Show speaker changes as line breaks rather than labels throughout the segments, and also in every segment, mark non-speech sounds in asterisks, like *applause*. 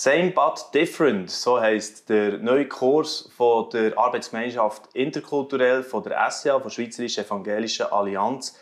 Same but different, so heißt der neue Kurs von der Arbeitsgemeinschaft Interkulturell von der SCA, von Schweizerischen Evangelischen Allianz.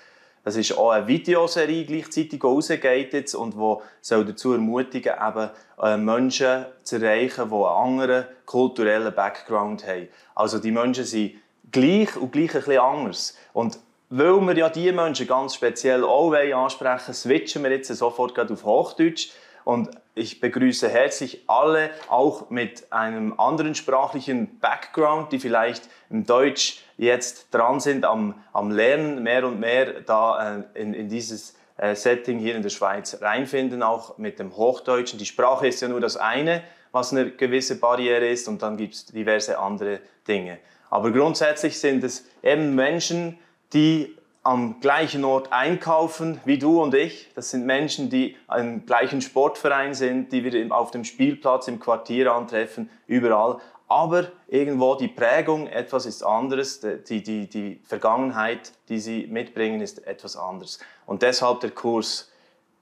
Das ist auch eine Videoserie gleichzeitig, rausgeht jetzt und die soll dazu ermutigen, eben äh, Menschen zu erreichen, die einen anderen kulturellen Background haben. Also die Menschen sind gleich und gleich ein bisschen anders. Und weil wir ja diese Menschen ganz speziell auch ansprechen switchen wir jetzt sofort auf Hochdeutsch. Und ich begrüße herzlich alle, auch mit einem anderen sprachlichen Background, die vielleicht im Deutsch jetzt dran sind am, am Lernen, mehr und mehr da äh, in, in dieses äh, Setting hier in der Schweiz reinfinden, auch mit dem Hochdeutschen. Die Sprache ist ja nur das eine, was eine gewisse Barriere ist, und dann gibt es diverse andere Dinge. Aber grundsätzlich sind es eben Menschen, die am gleichen Ort einkaufen wie du und ich. Das sind Menschen, die im gleichen Sportverein sind, die wir auf dem Spielplatz, im Quartier antreffen, überall. Aber irgendwo die Prägung, etwas ist anderes, die, die, die Vergangenheit, die sie mitbringen, ist etwas anderes. Und deshalb der Kurs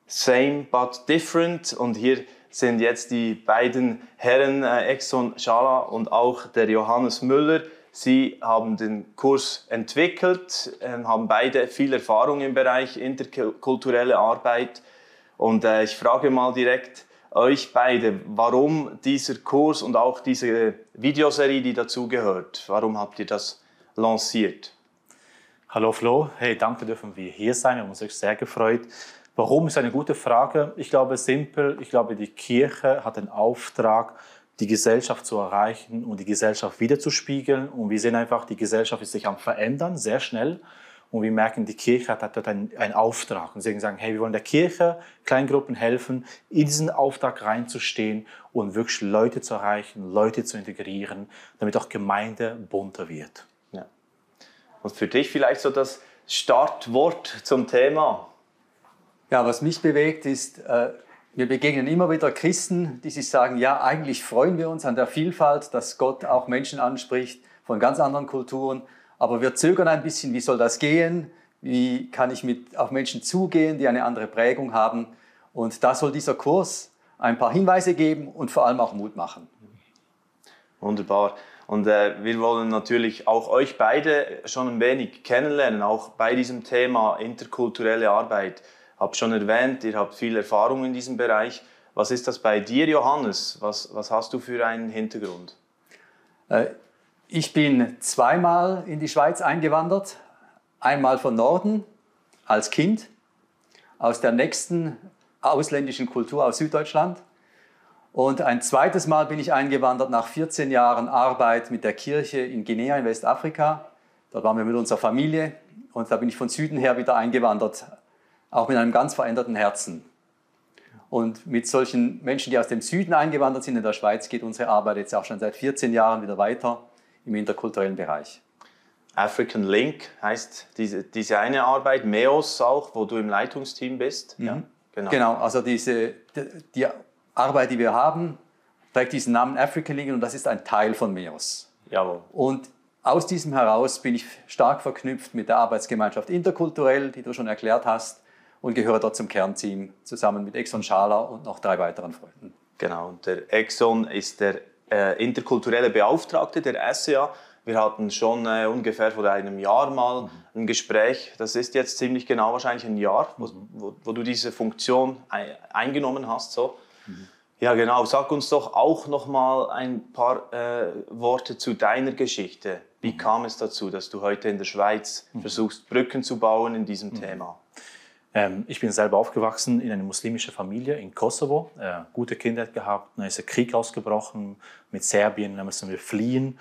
Same but Different. Und hier sind jetzt die beiden Herren äh, Exxon Schala und auch der Johannes Müller, Sie haben den Kurs entwickelt, ähm, haben beide viel Erfahrung im Bereich interkulturelle Arbeit. Und äh, ich frage mal direkt euch beide, warum dieser Kurs und auch diese Videoserie, die dazugehört, warum habt ihr das lanciert?
Hallo Flo, hey, danke dürfen wir hier sein, wir haben uns sehr gefreut. Warum ist eine gute Frage. Ich glaube simpel, ich glaube die Kirche hat den Auftrag, die Gesellschaft zu erreichen und die Gesellschaft wiederzuspiegeln. Und wir sehen einfach, die Gesellschaft ist sich am Verändern, sehr schnell. Und wir merken, die Kirche hat dort einen, einen Auftrag. Und deswegen sagen, hey, wir wollen der Kirche, Kleingruppen helfen, in diesen Auftrag reinzustehen und wirklich Leute zu erreichen, Leute zu integrieren, damit auch Gemeinde bunter wird.
Ja. Und für dich vielleicht so das Startwort zum Thema?
Ja, was mich bewegt, ist, äh, wir begegnen immer wieder Christen, die sich sagen, ja, eigentlich freuen wir uns an der Vielfalt, dass Gott auch Menschen anspricht von ganz anderen Kulturen, aber wir zögern ein bisschen, wie soll das gehen? Wie kann ich mit, auf Menschen zugehen, die eine andere Prägung haben? Und da soll dieser Kurs ein paar Hinweise geben und vor allem auch Mut machen.
Wunderbar. Und äh, wir wollen natürlich auch euch beide schon ein wenig kennenlernen, auch bei diesem Thema interkulturelle Arbeit habt schon erwähnt, ihr habt viel Erfahrung in diesem Bereich. Was ist das bei dir, Johannes? Was, was hast du für einen Hintergrund?
Äh, ich bin zweimal in die Schweiz eingewandert. Einmal von Norden als Kind, aus der nächsten ausländischen Kultur aus Süddeutschland. Und ein zweites Mal bin ich eingewandert nach 14 Jahren Arbeit mit der Kirche in Guinea in Westafrika. Dort waren wir mit unserer Familie und da bin ich von Süden her wieder eingewandert auch mit einem ganz veränderten Herzen. Und mit solchen Menschen, die aus dem Süden eingewandert sind in der Schweiz, geht unsere Arbeit jetzt auch schon seit 14 Jahren wieder weiter im interkulturellen Bereich.
African Link heißt diese, diese eine Arbeit, MEOS auch, wo du im Leitungsteam bist.
Mhm. Ja, genau. genau, also diese, die, die Arbeit, die wir haben, trägt diesen Namen African Link und das ist ein Teil von MEOS.
Jawohl.
Und aus diesem heraus bin ich stark verknüpft mit der Arbeitsgemeinschaft Interkulturell, die du schon erklärt hast, und gehöre dort zum Kernteam zusammen mit Exxon Schala und noch drei weiteren Freunden.
Genau, der Exxon ist der äh, interkulturelle Beauftragte der SCA. Wir hatten schon äh, ungefähr vor einem Jahr mal mhm. ein Gespräch, das ist jetzt ziemlich genau wahrscheinlich ein Jahr, wo, mhm. wo, wo du diese Funktion eingenommen hast. So. Mhm. Ja, genau. Sag uns doch auch noch mal ein paar äh, Worte zu deiner Geschichte. Wie mhm. kam es dazu, dass du heute in der Schweiz mhm. versuchst, Brücken zu bauen in diesem mhm. Thema?
Ähm, ich bin selber aufgewachsen in einer muslimischen Familie in Kosovo, äh, gute Kindheit gehabt. Dann ist der Krieg ausgebrochen mit Serbien, dann müssen wir fliehen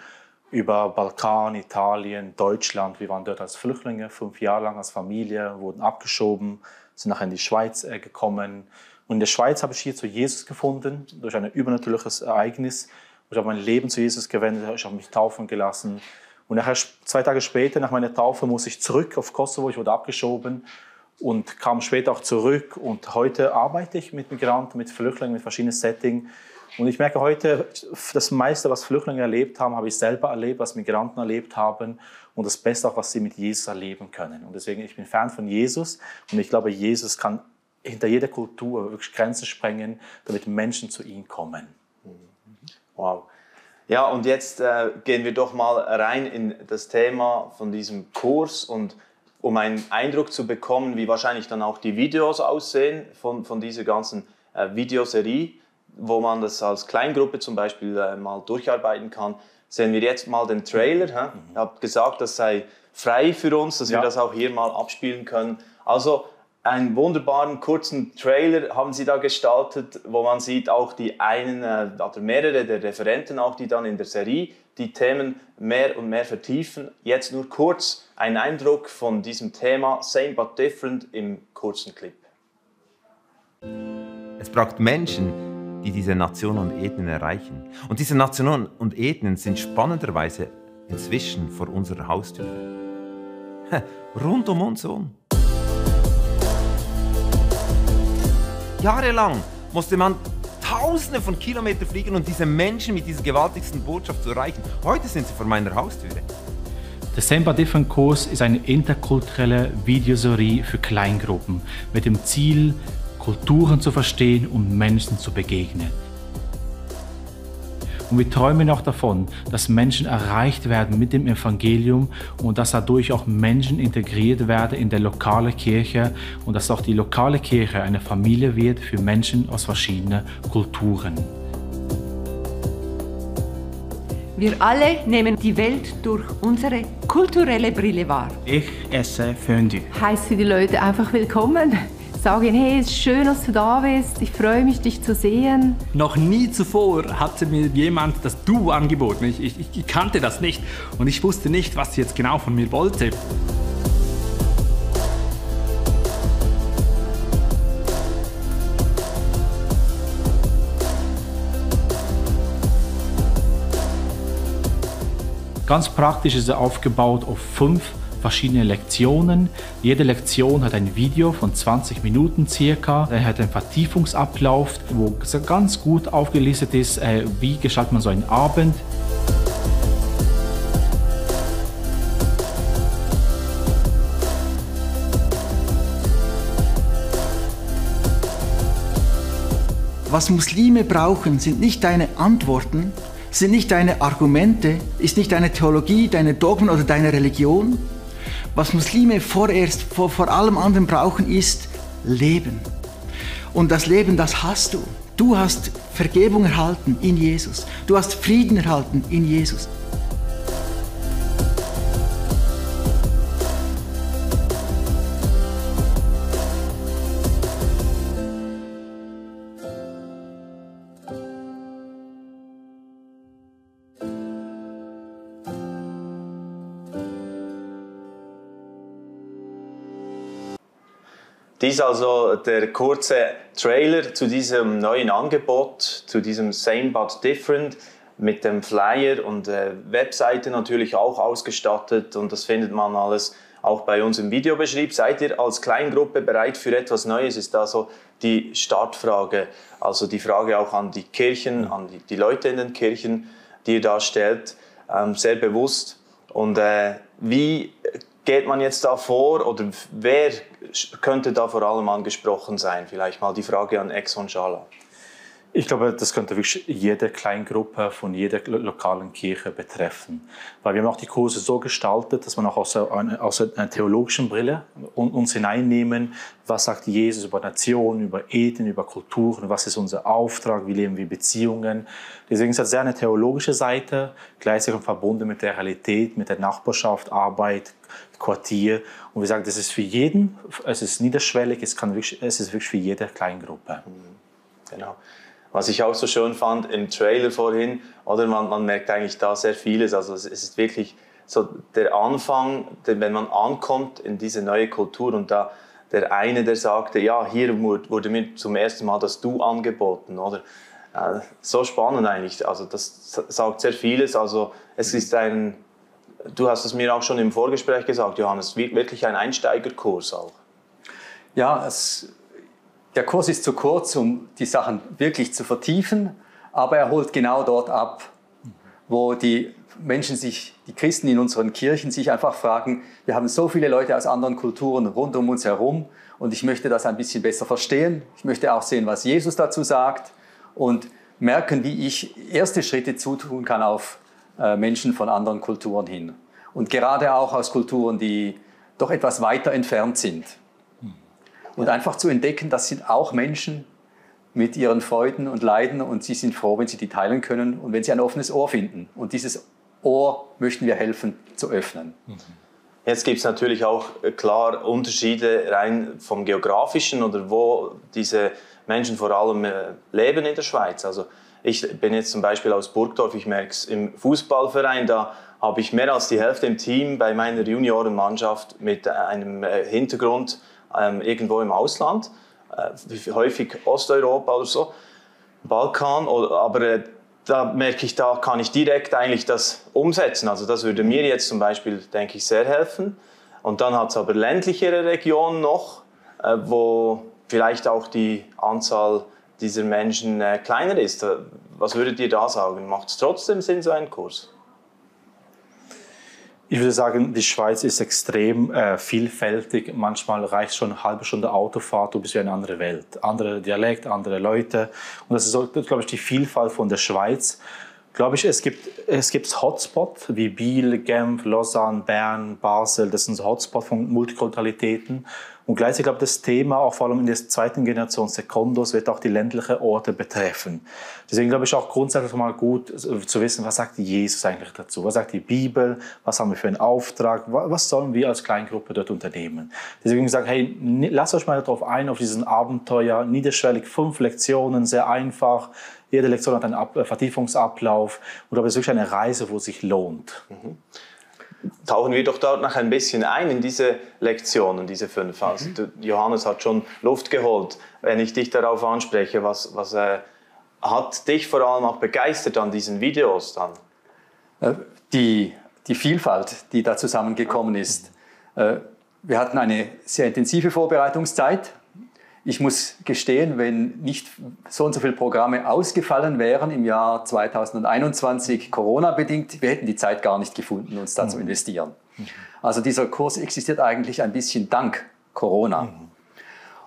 über Balkan, Italien, Deutschland. Wir waren dort als Flüchtlinge, fünf Jahre lang als Familie, wurden abgeschoben, sind nachher in die Schweiz äh, gekommen. Und in der Schweiz habe ich hier zu Jesus gefunden, durch ein übernatürliches Ereignis. Ich habe mein Leben zu Jesus gewendet, ich habe mich taufen gelassen. Und nachher, zwei Tage später, nach meiner Taufe, muss ich zurück auf Kosovo, ich wurde abgeschoben und kam später auch zurück. Und heute arbeite ich mit Migranten, mit Flüchtlingen, mit verschiedenen Settings. Und ich merke heute, das meiste, was Flüchtlinge erlebt haben, habe ich selber erlebt, was Migranten erlebt haben und das Beste auch, was sie mit Jesus erleben können. Und deswegen, ich bin Fan von Jesus und ich glaube, Jesus kann hinter jeder Kultur wirklich Grenzen sprengen, damit Menschen zu ihm kommen.
Wow. Ja, und jetzt äh, gehen wir doch mal rein in das Thema von diesem Kurs und um einen Eindruck zu bekommen, wie wahrscheinlich dann auch die Videos aussehen von, von dieser ganzen äh, Videoserie, wo man das als Kleingruppe zum Beispiel äh, mal durcharbeiten kann, sehen wir jetzt mal den Trailer. Hä? Mhm. Ihr habt gesagt, das sei frei für uns, dass ja. wir das auch hier mal abspielen können. Also einen wunderbaren kurzen Trailer haben sie da gestaltet, wo man sieht auch die einen äh, oder mehrere der Referenten auch, die dann in der Serie die Themen mehr und mehr vertiefen. Jetzt nur kurz ein Eindruck von diesem Thema Same but Different im kurzen Clip.
Es braucht Menschen, die diese Nationen und Ethnien erreichen. Und diese Nationen und Ethnien sind spannenderweise inzwischen vor unserer Haustür. Rund um uns herum. Jahrelang musste man Tausende von Kilometern fliegen, um diese Menschen mit dieser gewaltigsten Botschaft zu erreichen. Heute sind sie vor meiner Haustüre.
Der Semba Different Kurs ist eine interkulturelle Videoserie für Kleingruppen mit dem Ziel, Kulturen zu verstehen und Menschen zu begegnen. Und wir träumen auch davon, dass Menschen erreicht werden mit dem Evangelium und dass dadurch auch Menschen integriert werden in der lokalen Kirche und dass auch die lokale Kirche eine Familie wird für Menschen aus verschiedenen Kulturen.
Wir alle nehmen die Welt durch unsere kulturelle Brille wahr.
Ich esse Fondue.
Heiße die Leute einfach willkommen sage ihnen, hey, es ist schön, dass du da bist, ich freue mich, dich zu sehen.
Noch nie zuvor hatte mir jemand das Du angeboten. Ich, ich, ich kannte das nicht und ich wusste nicht, was sie jetzt genau von mir wollte.
Ganz praktisch ist er aufgebaut auf fünf verschiedene Lektionen. Jede Lektion hat ein Video von 20 Minuten circa. Er hat einen Vertiefungsablauf, wo ganz gut aufgelistet ist, äh, wie gestaltet man so einen Abend.
Was Muslime brauchen, sind nicht deine Antworten, sind nicht deine Argumente, ist nicht deine Theologie, deine Dogmen oder deine Religion, was Muslime vorerst vor, vor allem anderen brauchen, ist Leben. Und das Leben, das hast du. Du hast Vergebung erhalten in Jesus. Du hast Frieden erhalten in Jesus.
Dies also der kurze Trailer zu diesem neuen Angebot, zu diesem Same but Different mit dem Flyer und äh, Webseite natürlich auch ausgestattet und das findet man alles auch bei uns im Videobeschrieb. Seid ihr als Kleingruppe bereit für etwas Neues? Ist da so die Startfrage, also die Frage auch an die Kirchen, an die, die Leute in den Kirchen, die ihr da stellt, ähm, sehr bewusst. Und äh, wie geht man jetzt da vor oder wer könnte da vor allem angesprochen sein? Vielleicht mal die Frage an Exxon Schala.
Ich glaube, das könnte wirklich jede Kleingruppe von jeder lokalen Kirche betreffen. Weil wir haben auch die Kurse so gestaltet, dass man auch aus einer, aus einer theologischen Brille uns hineinnehmen, was sagt Jesus über Nationen, über Ethnien, über Kulturen, was ist unser Auftrag, wie leben wir Beziehungen. Deswegen ist das sehr eine theologische Seite, gleichzeitig verbunden mit der Realität, mit der Nachbarschaft, Arbeit, Quartier. Und wir sagen, das ist für jeden, es ist niederschwellig, es, kann wirklich, es ist wirklich für jede Kleingruppe.
Genau. Was ich auch so schön fand im Trailer vorhin, oder man, man merkt eigentlich da sehr vieles. Also es ist wirklich so der Anfang, wenn man ankommt in diese neue Kultur und da der eine, der sagte, ja, hier wurde mir zum ersten Mal das Du angeboten, oder? Äh, so spannend eigentlich. Also das sagt sehr vieles. Also es ist ein, du hast es mir auch schon im Vorgespräch gesagt, Johannes, wirklich ein Einsteigerkurs auch.
Ja, es der Kurs ist zu kurz, um die Sachen wirklich zu vertiefen, aber er holt genau dort ab, wo die Menschen sich, die Christen in unseren Kirchen sich einfach fragen, wir haben so viele Leute aus anderen Kulturen rund um uns herum und ich möchte das ein bisschen besser verstehen. Ich möchte auch sehen, was Jesus dazu sagt und merken, wie ich erste Schritte zutun kann auf äh, Menschen von anderen Kulturen hin. Und gerade auch aus Kulturen, die doch etwas weiter entfernt sind. Und einfach zu entdecken, das sind auch Menschen mit ihren Freuden und Leiden und sie sind froh, wenn sie die teilen können und wenn sie ein offenes Ohr finden. Und dieses Ohr möchten wir helfen zu öffnen.
Jetzt gibt es natürlich auch äh, klar Unterschiede rein vom geografischen oder wo diese Menschen vor allem äh, leben in der Schweiz. Also ich bin jetzt zum Beispiel aus Burgdorf, ich merke es im Fußballverein, da habe ich mehr als die Hälfte im Team bei meiner Juniorenmannschaft mit einem äh, Hintergrund ähm, irgendwo im Ausland, äh, häufig Osteuropa oder so, Balkan, oder, aber äh, da merke ich, da kann ich direkt eigentlich das umsetzen. Also das würde mir jetzt zum Beispiel, denke ich, sehr helfen. Und dann hat es aber ländlichere Regionen noch, äh, wo vielleicht auch die Anzahl dieser Menschen äh, kleiner ist. Äh, was würdet ihr da sagen? Macht es trotzdem Sinn, so einen Kurs?
Ich würde sagen, die Schweiz ist extrem äh, vielfältig. Manchmal reicht schon eine halbe Stunde Autofahrt, du bist wie eine andere Welt. Andere Dialekt, andere Leute. Und das ist, glaube ich, die Vielfalt von der Schweiz. Glaube ich, es gibt, es gibt Hotspots wie Biel, Genf, Lausanne, Bern, Basel. Das sind Hotspots von Multikulturalitäten. Und gleichzeitig glaube ich, das Thema, auch vor allem in der zweiten Generation Sekundos, wird auch die ländlichen Orte betreffen. Deswegen glaube ich auch grundsätzlich mal gut zu wissen, was sagt Jesus eigentlich dazu? Was sagt die Bibel? Was haben wir für einen Auftrag? Was sollen wir als Kleingruppe dort unternehmen? Deswegen sage hey, lasst euch mal darauf ein, auf diesen Abenteuer, niederschwellig, fünf Lektionen, sehr einfach. Jede Lektion hat einen Vertiefungsablauf. Und aber es ist wirklich eine Reise, wo es sich lohnt. Mhm
tauchen wir doch dort noch ein bisschen ein in diese Lektionen, diese fünf. Also, mhm. Johannes hat schon Luft geholt. Wenn ich dich darauf anspreche, was, was äh, hat dich vor allem auch begeistert an diesen Videos dann?
Äh, die, die Vielfalt, die da zusammengekommen ist. Äh, wir hatten eine sehr intensive Vorbereitungszeit ich muss gestehen, wenn nicht so und so viele Programme ausgefallen wären im Jahr 2021, Corona-bedingt, wir hätten die Zeit gar nicht gefunden, uns da mhm. zu investieren. Also dieser Kurs existiert eigentlich ein bisschen dank Corona. Mhm.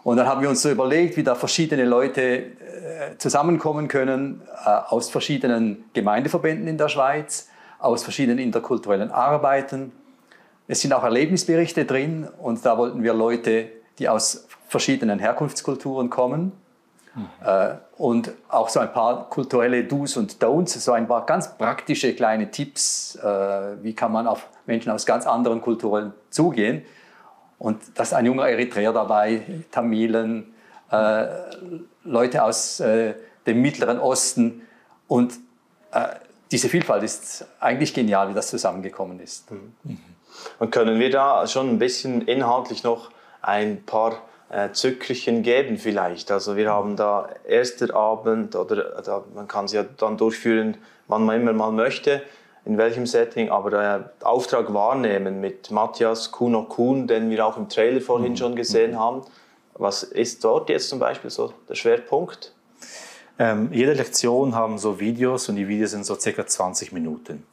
Und dann haben wir uns so überlegt, wie da verschiedene Leute äh, zusammenkommen können äh, aus verschiedenen Gemeindeverbänden in der Schweiz, aus verschiedenen interkulturellen Arbeiten. Es sind auch Erlebnisberichte drin und da wollten wir Leute, die aus verschiedenen Herkunftskulturen kommen. Mhm. Äh, und auch so ein paar kulturelle Do's und Don'ts, so ein paar ganz praktische kleine Tipps, äh, wie kann man auf Menschen aus ganz anderen Kulturen zugehen. Und da ist ein junger Eritreer dabei, Tamilen, äh, Leute aus äh, dem Mittleren Osten. Und äh, diese Vielfalt ist eigentlich genial, wie das zusammengekommen ist. Mhm.
Und können wir da schon ein bisschen inhaltlich noch ein paar äh, Zückerchen geben vielleicht. Also wir haben da erster Abend oder da, man kann es ja dann durchführen, wann man immer mal möchte, in welchem Setting, aber äh, Auftrag wahrnehmen mit Matthias Kuno Kuhn, den wir auch im Trailer vorhin mhm. schon gesehen mhm. haben. Was ist dort jetzt zum Beispiel so der Schwerpunkt?
Ähm, jede Lektion haben so Videos und die Videos sind so circa 20 Minuten.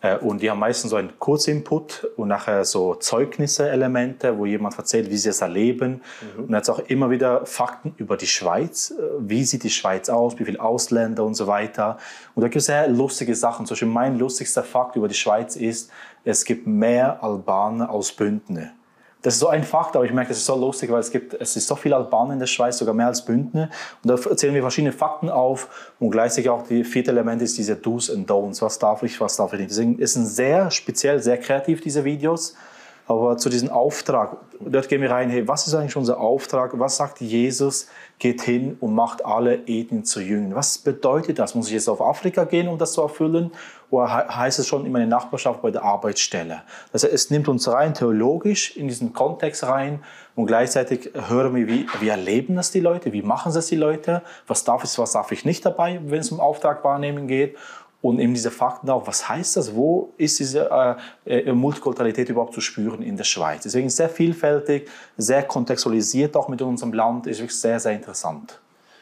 Äh, und die haben meistens so einen Kurzinput und nachher so Zeugnisse-Elemente, wo jemand erzählt, wie sie es erleben. Mhm. Und jetzt auch immer wieder Fakten über die Schweiz. Äh, wie sieht die Schweiz aus? Wie viele Ausländer und so weiter. Und da gibt es sehr lustige Sachen. Zum Beispiel mein lustigster Fakt über die Schweiz ist, es gibt mehr Albaner aus Bündner. Das ist so ein Fakt, aber ich merke, das ist so lustig, weil es gibt, es ist so viel Albaner in der Schweiz, sogar mehr als Bündner. Und da erzählen wir verschiedene Fakten auf und gleichzeitig auch die vierte Element ist diese Do's and Don'ts. Was darf ich, was darf ich nicht. Deswegen ist es sehr speziell, sehr kreativ, diese Videos. Aber zu diesem Auftrag, dort gehen wir rein, hey, was ist eigentlich unser Auftrag? Was sagt Jesus? Geht hin und macht alle Ethnien zu Jüngern. Was bedeutet das? Muss ich jetzt auf Afrika gehen, um das zu erfüllen? Oder heißt es schon in meiner Nachbarschaft bei der Arbeitsstelle? Das heißt, es nimmt uns rein theologisch in diesen Kontext rein und gleichzeitig hören wir, wie, wie erleben das die Leute? Wie machen das die Leute? Was darf ich, was darf ich nicht dabei, wenn es um Auftrag wahrnehmen geht? Und eben diese Fakten auch, was heißt das, wo ist diese äh, äh, Multikulturalität überhaupt zu spüren in der Schweiz. Deswegen sehr vielfältig, sehr kontextualisiert auch mit unserem Land, ist wirklich sehr, sehr interessant.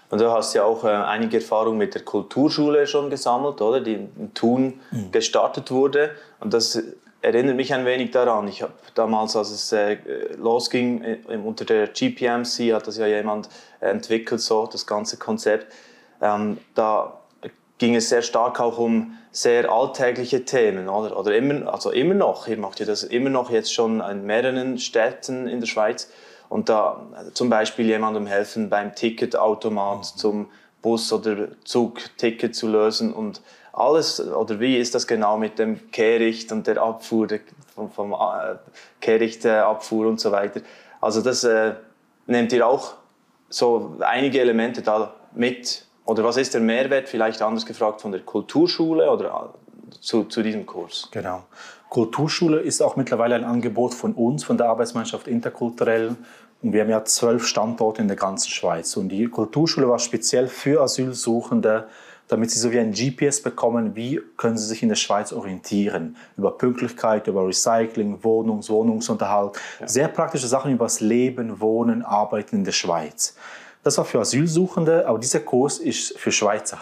Und du hast ja auch äh, einige Erfahrungen mit der Kulturschule schon gesammelt, oder? Die in Thun mhm. gestartet wurde. Und das erinnert mich ein wenig daran. Ich habe damals, als es äh, losging, äh, unter der GPMC hat das ja jemand entwickelt, so das ganze Konzept. Ähm, da ging es sehr stark auch um sehr alltägliche Themen, oder? Oder immer, also immer noch. Ihr macht ja das immer noch jetzt schon in mehreren Städten in der Schweiz. Und da also zum Beispiel jemandem helfen beim Ticketautomat mhm. zum Bus- oder Zugticket zu lösen und alles, oder wie ist das genau mit dem Kehricht und der Abfuhr, der, vom, vom äh, Kehrichtabfuhr und so weiter. Also das äh, nehmt ihr auch so einige Elemente da mit oder was ist der Mehrwert, vielleicht anders gefragt, von der Kulturschule oder äh, zu, zu diesem Kurs?
Genau. Kulturschule ist auch mittlerweile ein Angebot von uns, von der Arbeitsmannschaft Interkulturell. Und wir haben ja zwölf Standorte in der ganzen Schweiz. Und die Kulturschule war speziell für Asylsuchende, damit sie so wie ein GPS bekommen, wie können sie sich in der Schweiz orientieren. Über Pünktlichkeit, über Recycling, Wohnungs-, Wohnungsunterhalt. Ja. Sehr praktische Sachen über das Leben, Wohnen, Arbeiten in der Schweiz. Das war für Asylsuchende, aber dieser Kurs ist für Schweizer.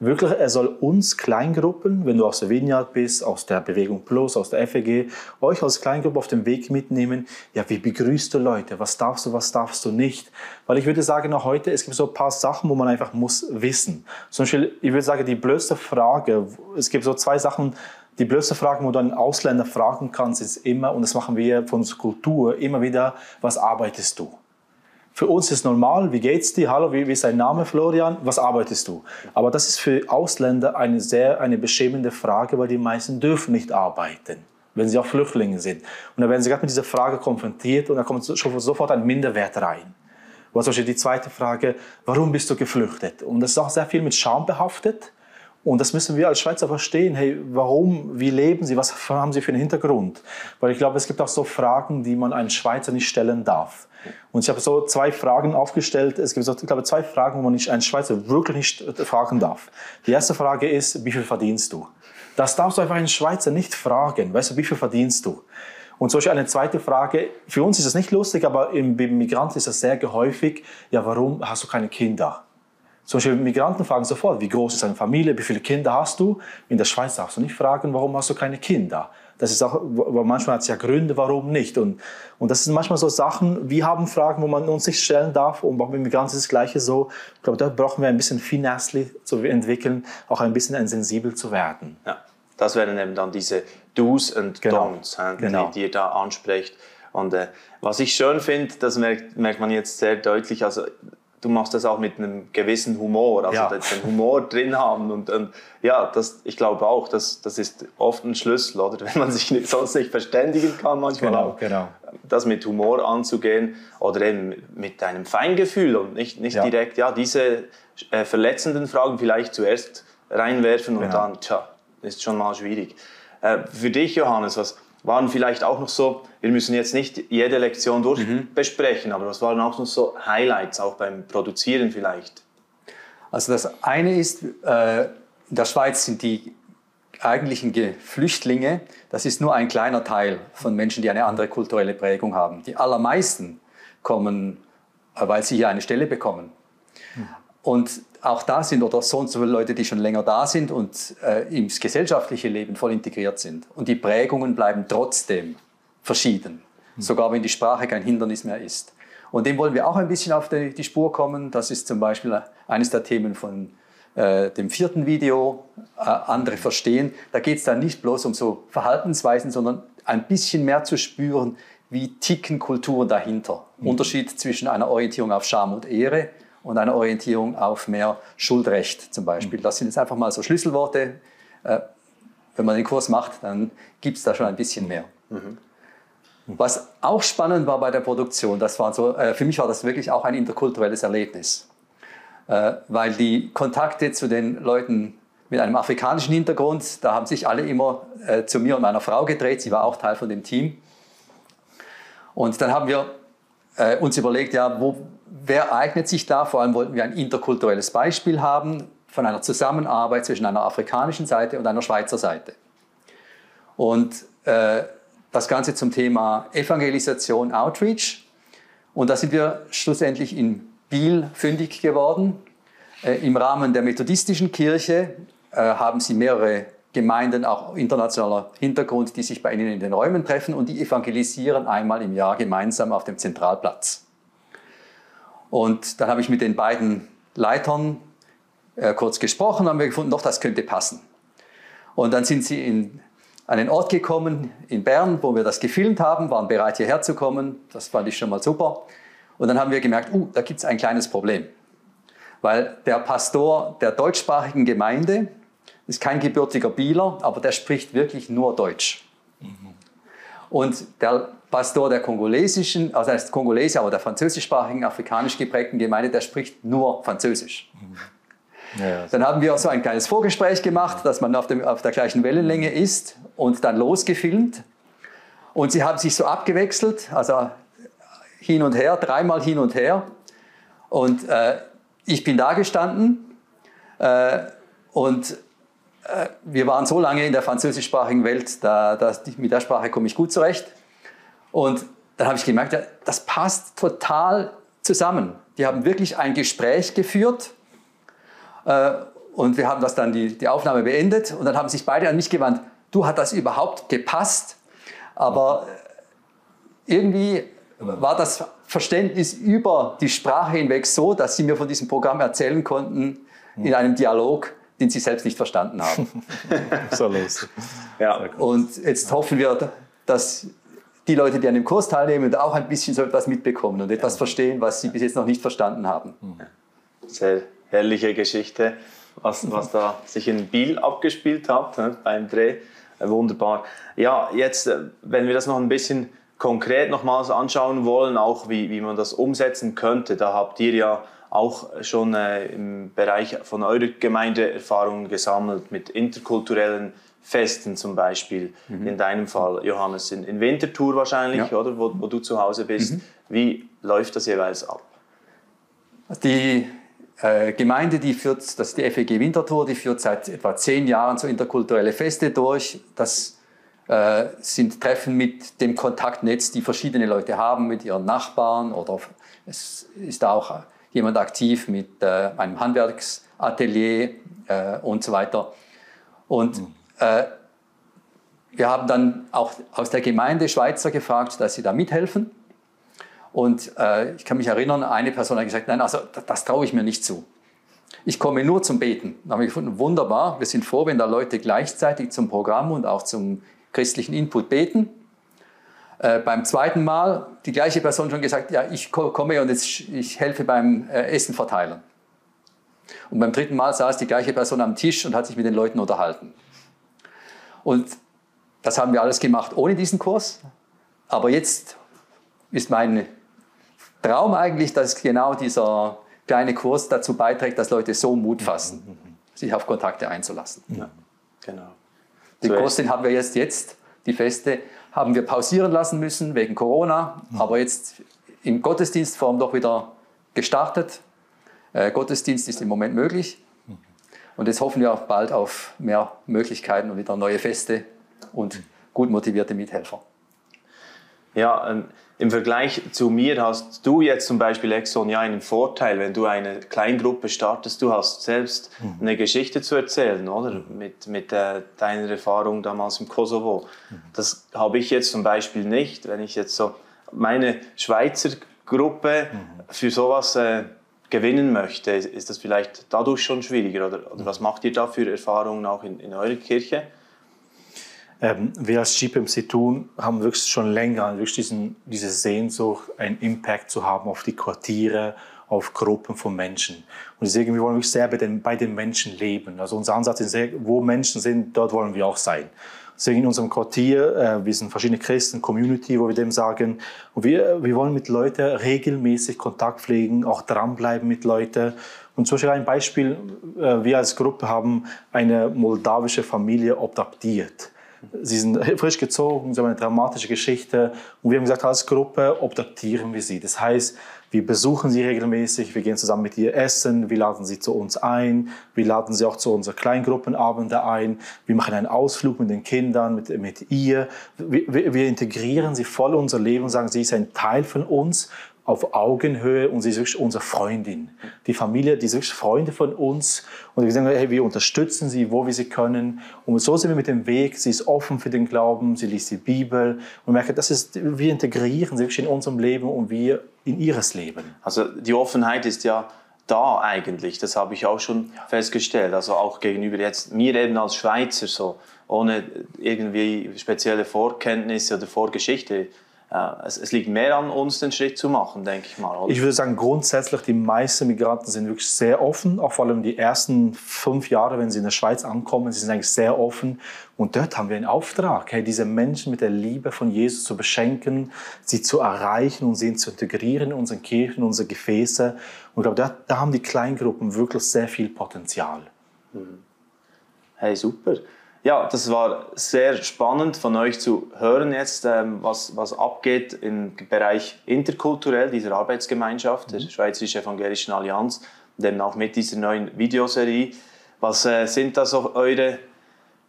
Wirklich, er soll uns Kleingruppen, wenn du aus der Vineyard bist, aus der Bewegung Plus, aus der FEG, euch als Kleingruppe auf dem Weg mitnehmen. Ja, wie begrüßt du Leute? Was darfst du, was darfst du nicht? Weil ich würde sagen, auch heute, es gibt so ein paar Sachen, wo man einfach muss wissen. Zum Beispiel, ich würde sagen, die blödste Frage, es gibt so zwei Sachen, die blödste Frage, wo du einen Ausländer fragen kannst, ist immer, und das machen wir von unserer Kultur, immer wieder, was arbeitest du? Für uns ist normal, wie geht's dir? Hallo, wie, wie ist dein Name, Florian? Was arbeitest du? Aber das ist für Ausländer eine sehr eine beschämende Frage, weil die meisten dürfen nicht arbeiten, wenn sie auch Flüchtlinge sind. Und dann werden sie gerade mit dieser Frage konfrontiert und dann kommt sofort ein Minderwert rein. Oder zum Beispiel die zweite Frage, warum bist du geflüchtet? Und das ist auch sehr viel mit Scham behaftet. Und das müssen wir als Schweizer verstehen. Hey, warum, wie leben Sie, was haben Sie für einen Hintergrund? Weil ich glaube, es gibt auch so Fragen, die man einem Schweizer nicht stellen darf. Und ich habe so zwei Fragen aufgestellt. Es gibt so, ich glaube, zwei Fragen, wo man nicht einen Schweizer wirklich nicht fragen darf. Die erste Frage ist, wie viel verdienst du? Das darfst du einfach einen Schweizer nicht fragen. Weißt du, wie viel verdienst du? Und solch eine zweite Frage, für uns ist das nicht lustig, aber im Migranten ist das sehr gehäufig, ja, warum hast du keine Kinder? Zum Beispiel Migranten fragen sofort, wie groß ist deine Familie, wie viele Kinder hast du? In der Schweiz darfst du nicht fragen, warum hast du keine Kinder? Das ist auch, manchmal hat es ja Gründe, warum nicht. Und, und das sind manchmal so Sachen, wir haben Fragen, wo man uns nicht stellen darf. Und auch mit Migranten ist das Gleiche so. Ich glaube, da brauchen wir ein bisschen Finesse zu entwickeln, auch ein bisschen sensibel zu werden.
Ja, das wären eben dann diese Do's und genau. Don'ts, genau. die, die ihr da ansprecht. Und äh, was ich schön finde, das merkt, merkt man jetzt sehr deutlich, also du machst das auch mit einem gewissen Humor, also ja. den Humor drin haben und, und ja, das, ich glaube auch, das, das ist oft ein Schlüssel, oder *laughs* wenn man sich nicht, sonst nicht verständigen kann, manchmal
genau,
auch,
genau.
das mit Humor anzugehen oder eben mit einem Feingefühl und nicht, nicht ja. direkt, ja, diese äh, verletzenden Fragen vielleicht zuerst reinwerfen und genau. dann, tja, ist schon mal schwierig. Äh, für dich, Johannes, was waren vielleicht auch noch so, wir müssen jetzt nicht jede Lektion durchbesprechen, mhm. aber was waren auch noch so Highlights, auch beim Produzieren vielleicht?
Also das eine ist, äh, in der Schweiz sind die eigentlichen Flüchtlinge, das ist nur ein kleiner Teil von Menschen, die eine andere kulturelle Prägung haben. Die allermeisten kommen, äh, weil sie hier eine Stelle bekommen. Und auch da sind oder so und so viele Leute, die schon länger da sind und äh, ins gesellschaftliche Leben voll integriert sind. Und die Prägungen bleiben trotzdem verschieden, mhm. sogar wenn die Sprache kein Hindernis mehr ist. Und dem wollen wir auch ein bisschen auf die, die Spur kommen. Das ist zum Beispiel eines der Themen von äh, dem vierten Video, äh, andere verstehen. Da geht es dann nicht bloß um so Verhaltensweisen, sondern ein bisschen mehr zu spüren, wie ticken Kulturen dahinter. Mhm. Unterschied zwischen einer Orientierung auf Scham und Ehre und eine Orientierung auf mehr Schuldrecht zum Beispiel. Das sind jetzt einfach mal so Schlüsselworte. Äh, wenn man den Kurs macht, dann gibt es da schon ein bisschen mehr. Mhm. Was auch spannend war bei der Produktion, das war so, äh, für mich war das wirklich auch ein interkulturelles Erlebnis, äh, weil die Kontakte zu den Leuten mit einem afrikanischen Hintergrund, da haben sich alle immer zu mir und meiner Frau gedreht, sie war auch Teil von dem Team. Und dann haben wir uns überlegt, ja, wo, wer eignet sich da? Vor allem wollten wir ein interkulturelles Beispiel haben von einer Zusammenarbeit zwischen einer afrikanischen Seite und einer Schweizer Seite. Und äh, das Ganze zum Thema Evangelisation, Outreach. Und da sind wir schlussendlich in Biel fündig geworden. Äh, Im Rahmen der methodistischen Kirche äh, haben sie mehrere Gemeinden, auch internationaler Hintergrund, die sich bei ihnen in den Räumen treffen und die evangelisieren einmal im Jahr gemeinsam auf dem Zentralplatz. Und dann habe ich mit den beiden Leitern äh, kurz gesprochen, haben wir gefunden, doch, das könnte passen. Und dann sind sie in einen Ort gekommen in Bern, wo wir das gefilmt haben, waren bereit hierher zu kommen. Das fand ich schon mal super. Und dann haben wir gemerkt, uh, da gibt es ein kleines Problem. Weil der Pastor der deutschsprachigen Gemeinde ist kein gebürtiger Bieler, aber der spricht wirklich nur Deutsch. Und der Pastor der kongolesischen, also ist Kongolese, aber der französischsprachigen, afrikanisch geprägten Gemeinde, der spricht nur Französisch. Ja, dann haben wir so ein kleines Vorgespräch gemacht, dass man auf, dem, auf der gleichen Wellenlänge ist und dann losgefilmt. Und sie haben sich so abgewechselt, also hin und her, dreimal hin und her. Und äh, ich bin da gestanden äh, und äh, wir waren so lange in der französischsprachigen Welt, da, da, mit der Sprache komme ich gut zurecht. Und dann habe ich gemerkt, das passt total zusammen. Die haben wirklich ein Gespräch geführt äh, und wir haben das dann die, die Aufnahme beendet und dann haben sich beide an mich gewandt. Du, hat das überhaupt gepasst? Aber irgendwie war das Verständnis über die Sprache hinweg so, dass sie mir von diesem Programm erzählen konnten in einem Dialog, den sie selbst nicht verstanden haben. *laughs*
so lustig.
Ja. Und jetzt hoffen wir, dass die Leute, die an dem Kurs teilnehmen, auch ein bisschen so etwas mitbekommen und etwas verstehen, was sie bis jetzt noch nicht verstanden haben.
Sehr herrliche Geschichte, was, was da sich in Biel abgespielt hat ne, beim Dreh. Wunderbar. Ja, jetzt, äh, wenn wir das noch ein bisschen konkret nochmals anschauen wollen, auch wie, wie man das umsetzen könnte, da habt ihr ja auch schon äh, im Bereich von eurer Gemeinde Erfahrungen gesammelt mit interkulturellen Festen zum Beispiel. Mhm. In deinem Fall, Johannes, in, in Winterthur wahrscheinlich, ja. oder? Wo, wo, du zu Hause bist. Mhm. Wie läuft das jeweils ab?
Die äh, Gemeinde, die führt, das ist die FEG Winterthur, die führt seit etwa zehn Jahren so interkulturelle Feste durch. Das äh, sind Treffen mit dem Kontaktnetz, die verschiedene Leute haben, mit ihren Nachbarn oder es ist auch jemand aktiv mit äh, einem Handwerksatelier äh, und so weiter. Und mhm. Äh, wir haben dann auch aus der Gemeinde Schweizer gefragt, dass sie da mithelfen. Und äh, ich kann mich erinnern, eine Person hat gesagt, nein, also das, das traue ich mir nicht zu. Ich komme nur zum Beten. Da haben wir gefunden, wunderbar, wir sind froh, wenn da Leute gleichzeitig zum Programm und auch zum christlichen Input beten. Äh, beim zweiten Mal die gleiche Person schon gesagt, ja, ich komme und jetzt, ich helfe beim äh, Essen verteilen. Und beim dritten Mal saß die gleiche Person am Tisch und hat sich mit den Leuten unterhalten. Und das haben wir alles gemacht ohne diesen Kurs. Aber jetzt ist mein Traum eigentlich, dass genau dieser kleine Kurs dazu beiträgt, dass Leute so Mut fassen, sich auf Kontakte einzulassen. Ja, genau. Den Kurs, den haben wir jetzt, jetzt, die Feste, haben wir pausieren lassen müssen wegen Corona, mhm. aber jetzt in Gottesdienstform doch wieder gestartet. Äh, Gottesdienst ist im Moment möglich. Mhm. Und jetzt hoffen wir auch bald auf mehr Möglichkeiten und wieder neue Feste und gut motivierte Mithelfer.
Ja, ähm, im Vergleich zu mir hast du jetzt zum Beispiel Exxon ja einen Vorteil, wenn du eine Kleingruppe startest, du hast selbst mhm. eine Geschichte zu erzählen, oder? Mit, mit äh, deiner Erfahrung damals im Kosovo. Mhm. Das habe ich jetzt zum Beispiel nicht, wenn ich jetzt so meine Schweizer Gruppe mhm. für sowas äh, gewinnen möchte, ist das vielleicht dadurch schon schwieriger? Oder, oder was macht ihr da für Erfahrungen auch in, in eurer Kirche?
Ähm, wir als GPMC tun, haben wirklich schon länger wirklich diesen, diese Sehnsucht, einen Impact zu haben auf die Quartiere, auf Gruppen von Menschen. Und deswegen wir wollen wirklich sehr bei den, bei den Menschen leben. Also unser Ansatz ist sehr, wo Menschen sind, dort wollen wir auch sein. Deswegen in unserem Quartier, äh, wir sind verschiedene Christen, Community, wo wir dem sagen, und wir, wir wollen mit Leuten regelmäßig Kontakt pflegen, auch dranbleiben mit Leuten. Und zum Beispiel ein Beispiel, äh, wir als Gruppe haben eine moldawische Familie adoptiert. Sie sind *laughs* frisch gezogen, sie haben eine dramatische Geschichte. Und wir haben gesagt, als Gruppe obdatieren wir sie. Das heißt, wir besuchen sie regelmäßig, wir gehen zusammen mit ihr essen, wir laden sie zu uns ein, wir laden sie auch zu unseren Kleingruppenabende ein, wir machen einen Ausflug mit den Kindern, mit, mit ihr. Wir, wir integrieren sie voll in unser Leben und sagen, sie ist ein Teil von uns auf Augenhöhe und sie ist wirklich unsere Freundin. Die Familie, die ist wirklich Freunde von uns und wir sagen, hey, wir unterstützen sie, wo wir sie können. Und so sind wir mit dem Weg. Sie ist offen für den Glauben, sie liest die Bibel und merkt, das ist, wir integrieren sie wirklich in unserem Leben und wir in ihres Leben.
Also die Offenheit ist ja da eigentlich. Das habe ich auch schon festgestellt. Also auch gegenüber jetzt mir eben als Schweizer so ohne irgendwie spezielle Vorkenntnisse oder Vorgeschichte es, es, liegt mehr an uns, den Schritt zu machen, denke ich mal.
Oder? Ich würde sagen, grundsätzlich, die meisten Migranten sind wirklich sehr offen, auch vor allem die ersten fünf Jahre, wenn sie in der Schweiz ankommen, sie sind eigentlich sehr offen. Und dort haben wir einen Auftrag, hey, diese Menschen mit der Liebe von Jesus zu beschenken, sie zu erreichen und sie zu integrieren in unseren Kirchen, in unsere Gefäße. Und ich glaube, da, da haben die Kleingruppen wirklich sehr viel Potenzial.
Hm. Hey, super. Ja, das war sehr spannend von euch zu hören jetzt, ähm, was, was abgeht im Bereich interkulturell dieser Arbeitsgemeinschaft der mhm. Schweizerischen Evangelischen Allianz, denn auch mit dieser neuen Videoserie. Was äh, sind da so eure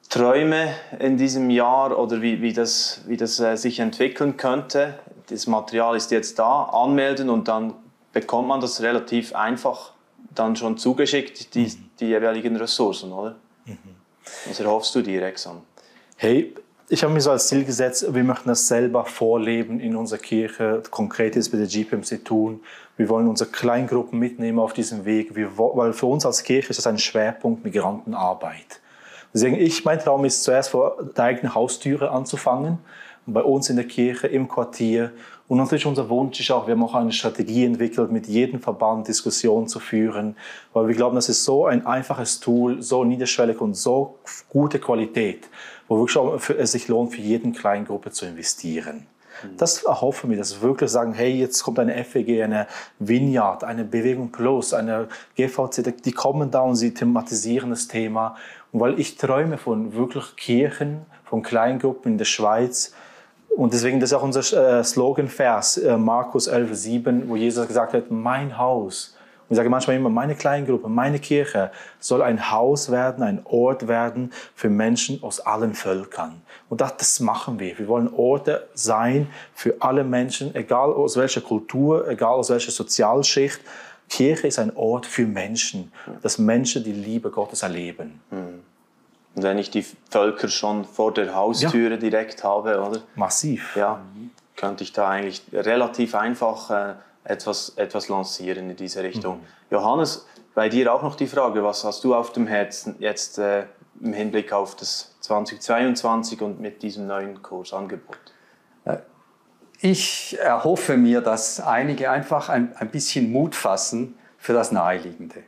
Träume in diesem Jahr oder wie, wie das, wie das äh, sich entwickeln könnte? Das Material ist jetzt da, anmelden und dann bekommt man das relativ einfach dann schon zugeschickt, die, mhm. die jeweiligen Ressourcen, oder? Mhm. Was erhoffst du dir, Exxon?
Hey, ich habe mir so als Ziel gesetzt, wir möchten das selber vorleben in unserer Kirche, konkret jetzt bei der GPMC tun. Wir wollen unsere Kleingruppen mitnehmen auf diesem Weg, wir, weil für uns als Kirche ist das ein Schwerpunkt Migrantenarbeit. Deswegen, ich, mein Traum ist zuerst vor der eigenen Haustüre anzufangen, bei uns in der Kirche, im Quartier und natürlich unser Wunsch ist auch, wir haben auch eine Strategie entwickelt, mit jedem Verband Diskussionen zu führen, weil wir glauben, das ist so ein einfaches Tool, so niederschwellig und so gute Qualität, wo wirklich auch es sich lohnt, für jeden Kleingruppe zu investieren. Das erhoffen wir, dass wir wirklich sagen, hey, jetzt kommt eine FEG, eine Vineyard, eine Bewegung Plus, eine GVC, die kommen da und sie thematisieren das Thema. Und weil ich träume von wirklich Kirchen, von Kleingruppen in der Schweiz, und deswegen, das ist auch unser äh, Sloganvers, äh, Markus 11, 7, wo Jesus gesagt hat, mein Haus. Und ich sage manchmal immer, meine Kleingruppe, meine Kirche soll ein Haus werden, ein Ort werden für Menschen aus allen Völkern. Und das, das machen wir. Wir wollen Orte sein für alle Menschen, egal aus welcher Kultur, egal aus welcher Sozialschicht. Kirche ist ein Ort für Menschen, dass Menschen die Liebe Gottes erleben.
Mhm. Und wenn ich die Völker schon vor der Haustüre ja. direkt habe, oder?
Massiv.
Ja, könnte ich da eigentlich relativ einfach äh, etwas, etwas lancieren in diese Richtung. Mhm. Johannes, bei dir auch noch die Frage, was hast du auf dem Herzen jetzt äh, im Hinblick auf das 2022 und mit diesem neuen Kursangebot?
Äh, ich erhoffe mir, dass einige einfach ein, ein bisschen Mut fassen für das Naheliegende.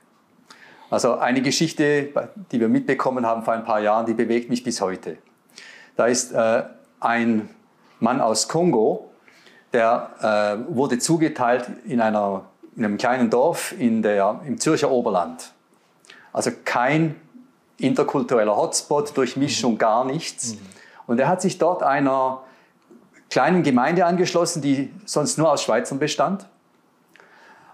Also eine Geschichte, die wir mitbekommen haben vor ein paar Jahren, die bewegt mich bis heute. Da ist äh, ein Mann aus Kongo, der äh, wurde zugeteilt in, einer, in einem kleinen Dorf in der, im Zürcher Oberland. Also kein interkultureller Hotspot, Durchmischung, gar nichts. Und er hat sich dort einer kleinen Gemeinde angeschlossen, die sonst nur aus Schweizern bestand.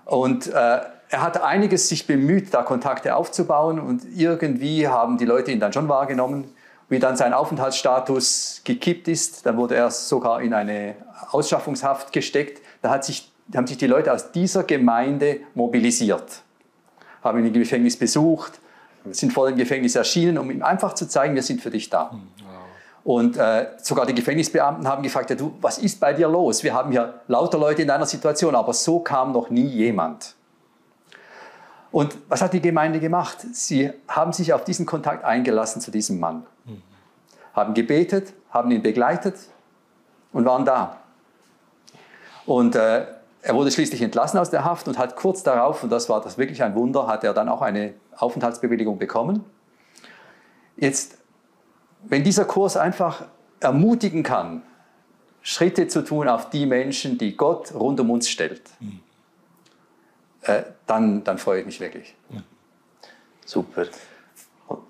Und äh, er hat einiges sich bemüht, da Kontakte aufzubauen und irgendwie haben die Leute ihn dann schon wahrgenommen. Wie dann sein Aufenthaltsstatus gekippt ist, dann wurde er sogar in eine Ausschaffungshaft gesteckt. Da sich, haben sich die Leute aus dieser Gemeinde mobilisiert, haben ihn im Gefängnis besucht, sind vor dem Gefängnis erschienen, um ihm einfach zu zeigen, wir sind für dich da. Hm, und äh, sogar die Gefängnisbeamten haben gefragt, ja, du, was ist bei dir los? Wir haben hier lauter Leute in deiner Situation, aber so kam noch nie jemand. Und was hat die Gemeinde gemacht? Sie haben sich auf diesen Kontakt eingelassen zu diesem Mann. Mhm. Haben gebetet, haben ihn begleitet und waren da. Und äh, er wurde schließlich entlassen aus der Haft und hat kurz darauf, und das war das wirklich ein Wunder, hat er dann auch eine Aufenthaltsbewilligung bekommen. Jetzt, wenn dieser Kurs einfach ermutigen kann, Schritte zu tun auf die Menschen, die Gott rund um uns stellt, mhm äh, dann, dann freue ich mich wirklich. Ja.
Super.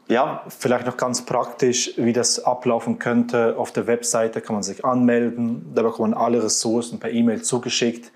Ja, vielleicht noch ganz praktisch, wie das ablaufen könnte. Auf der Webseite kann man sich anmelden, da bekommt man alle Ressourcen per E-Mail zugeschickt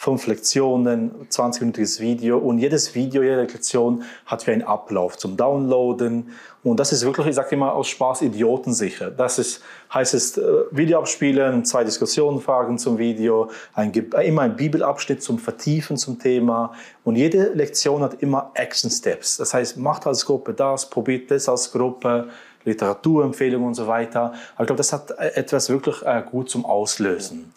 fünf Lektionen, 20-minütiges Video und jedes Video, jede Lektion hat wie einen Ablauf zum Downloaden und das ist wirklich, ich sage immer aus Spaß, idiotensicher. Das ist, heißt es, äh, Video abspielen, zwei Diskussionen fragen zum Video, ein, immer ein Bibelabschnitt zum Vertiefen zum Thema und jede Lektion hat immer Action Steps. Das heißt, macht als Gruppe das, probiert das als Gruppe, Literaturempfehlungen und so weiter. Aber ich glaube, das hat etwas wirklich äh, gut zum Auslösen.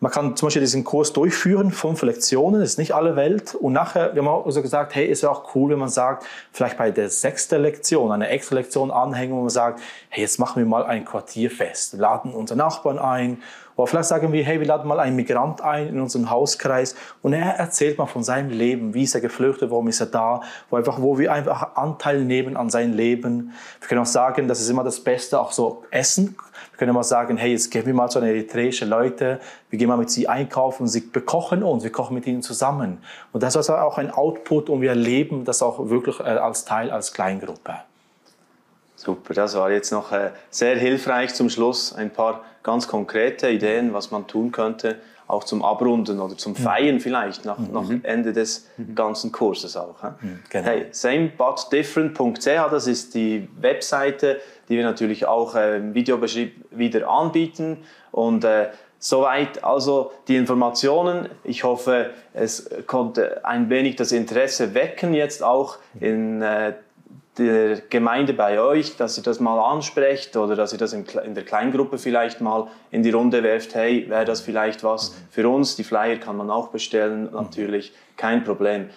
Man kann zum Beispiel diesen Kurs durchführen, fünf Lektionen, ist nicht alle Welt. Und nachher, wir haben auch also gesagt, hey, es wäre auch cool, wenn man sagt, vielleicht bei der sechsten Lektion, eine extra Lektion anhängen, wo man sagt, hey, jetzt machen wir mal ein Quartierfest, laden unsere Nachbarn ein. Oder vielleicht sagen wir, hey, wir laden mal einen Migrant ein in unseren Hauskreis und er erzählt mal von seinem Leben, wie ist er geflüchtet, warum ist er da, wo, einfach, wo wir einfach Anteil nehmen an sein Leben. Wir können auch sagen, das ist immer das Beste, auch so Essen können wir sagen, hey, jetzt gehen wir mal zu den eritreischen Leuten, wir gehen mal mit sie einkaufen, sie bekochen uns, wir kochen mit ihnen zusammen. Und das ist also auch ein Output und wir erleben das auch wirklich äh, als Teil, als Kleingruppe.
Super, das war jetzt noch äh, sehr hilfreich zum Schluss. Ein paar ganz konkrete Ideen, was man tun könnte, auch zum Abrunden oder zum mhm. Feiern vielleicht nach, mhm. nach Ende des mhm. ganzen Kurses auch. Mhm, genau. Hey, samebutdifferent.ch, das ist die Webseite, die wir natürlich auch äh, im Videobeschrieb wieder anbieten. Und äh, soweit also die Informationen. Ich hoffe, es konnte ein wenig das Interesse wecken, jetzt auch in äh, der Gemeinde bei euch, dass ihr das mal ansprecht oder dass ihr das in, der Kleingruppe vielleicht mal in die Runde werft. Hey, wäre das vielleicht was für uns? Die Flyer kann man auch bestellen, natürlich, kein Problem.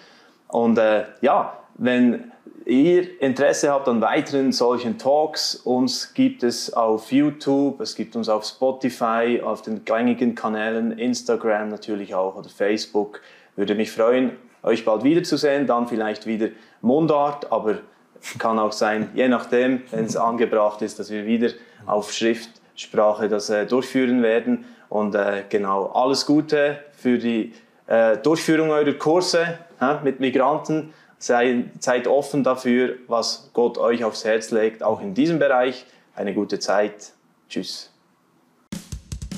Und äh, ja, wenn ihr Interesse habt an weiteren solchen Talks, uns gibt es auf YouTube, es gibt uns auf Spotify, auf den gängigen Kanälen, Instagram natürlich auch oder Facebook. Würde mich freuen, euch bald wiederzusehen, dann vielleicht wieder Mundart, aber kann auch sein, je nachdem, wenn es angebracht ist, dass wir wieder auf Schriftsprache das äh, durchführen werden. Und äh, genau, alles Gute für die äh, Durchführung eurer Kurse mit Migranten Sei, seid offen dafür, was Gott euch aufs Herz legt, auch in diesem Bereich. Eine gute Zeit. Tschüss.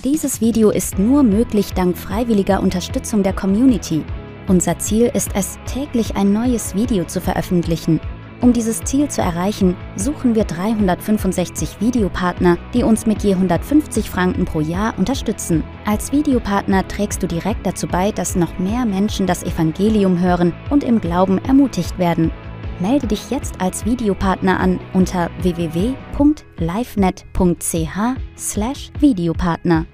Dieses Video ist nur möglich dank freiwilliger Unterstützung der Community. Unser Ziel ist es, täglich ein neues Video zu veröffentlichen. Um dieses Ziel zu erreichen, suchen wir 365 Videopartner, die uns mit je 150 Franken pro Jahr unterstützen. Als Videopartner trägst du direkt dazu bei, dass noch mehr Menschen das Evangelium hören und im Glauben ermutigt werden. Melde dich jetzt als Videopartner an unter www.livenet.ch/videopartner.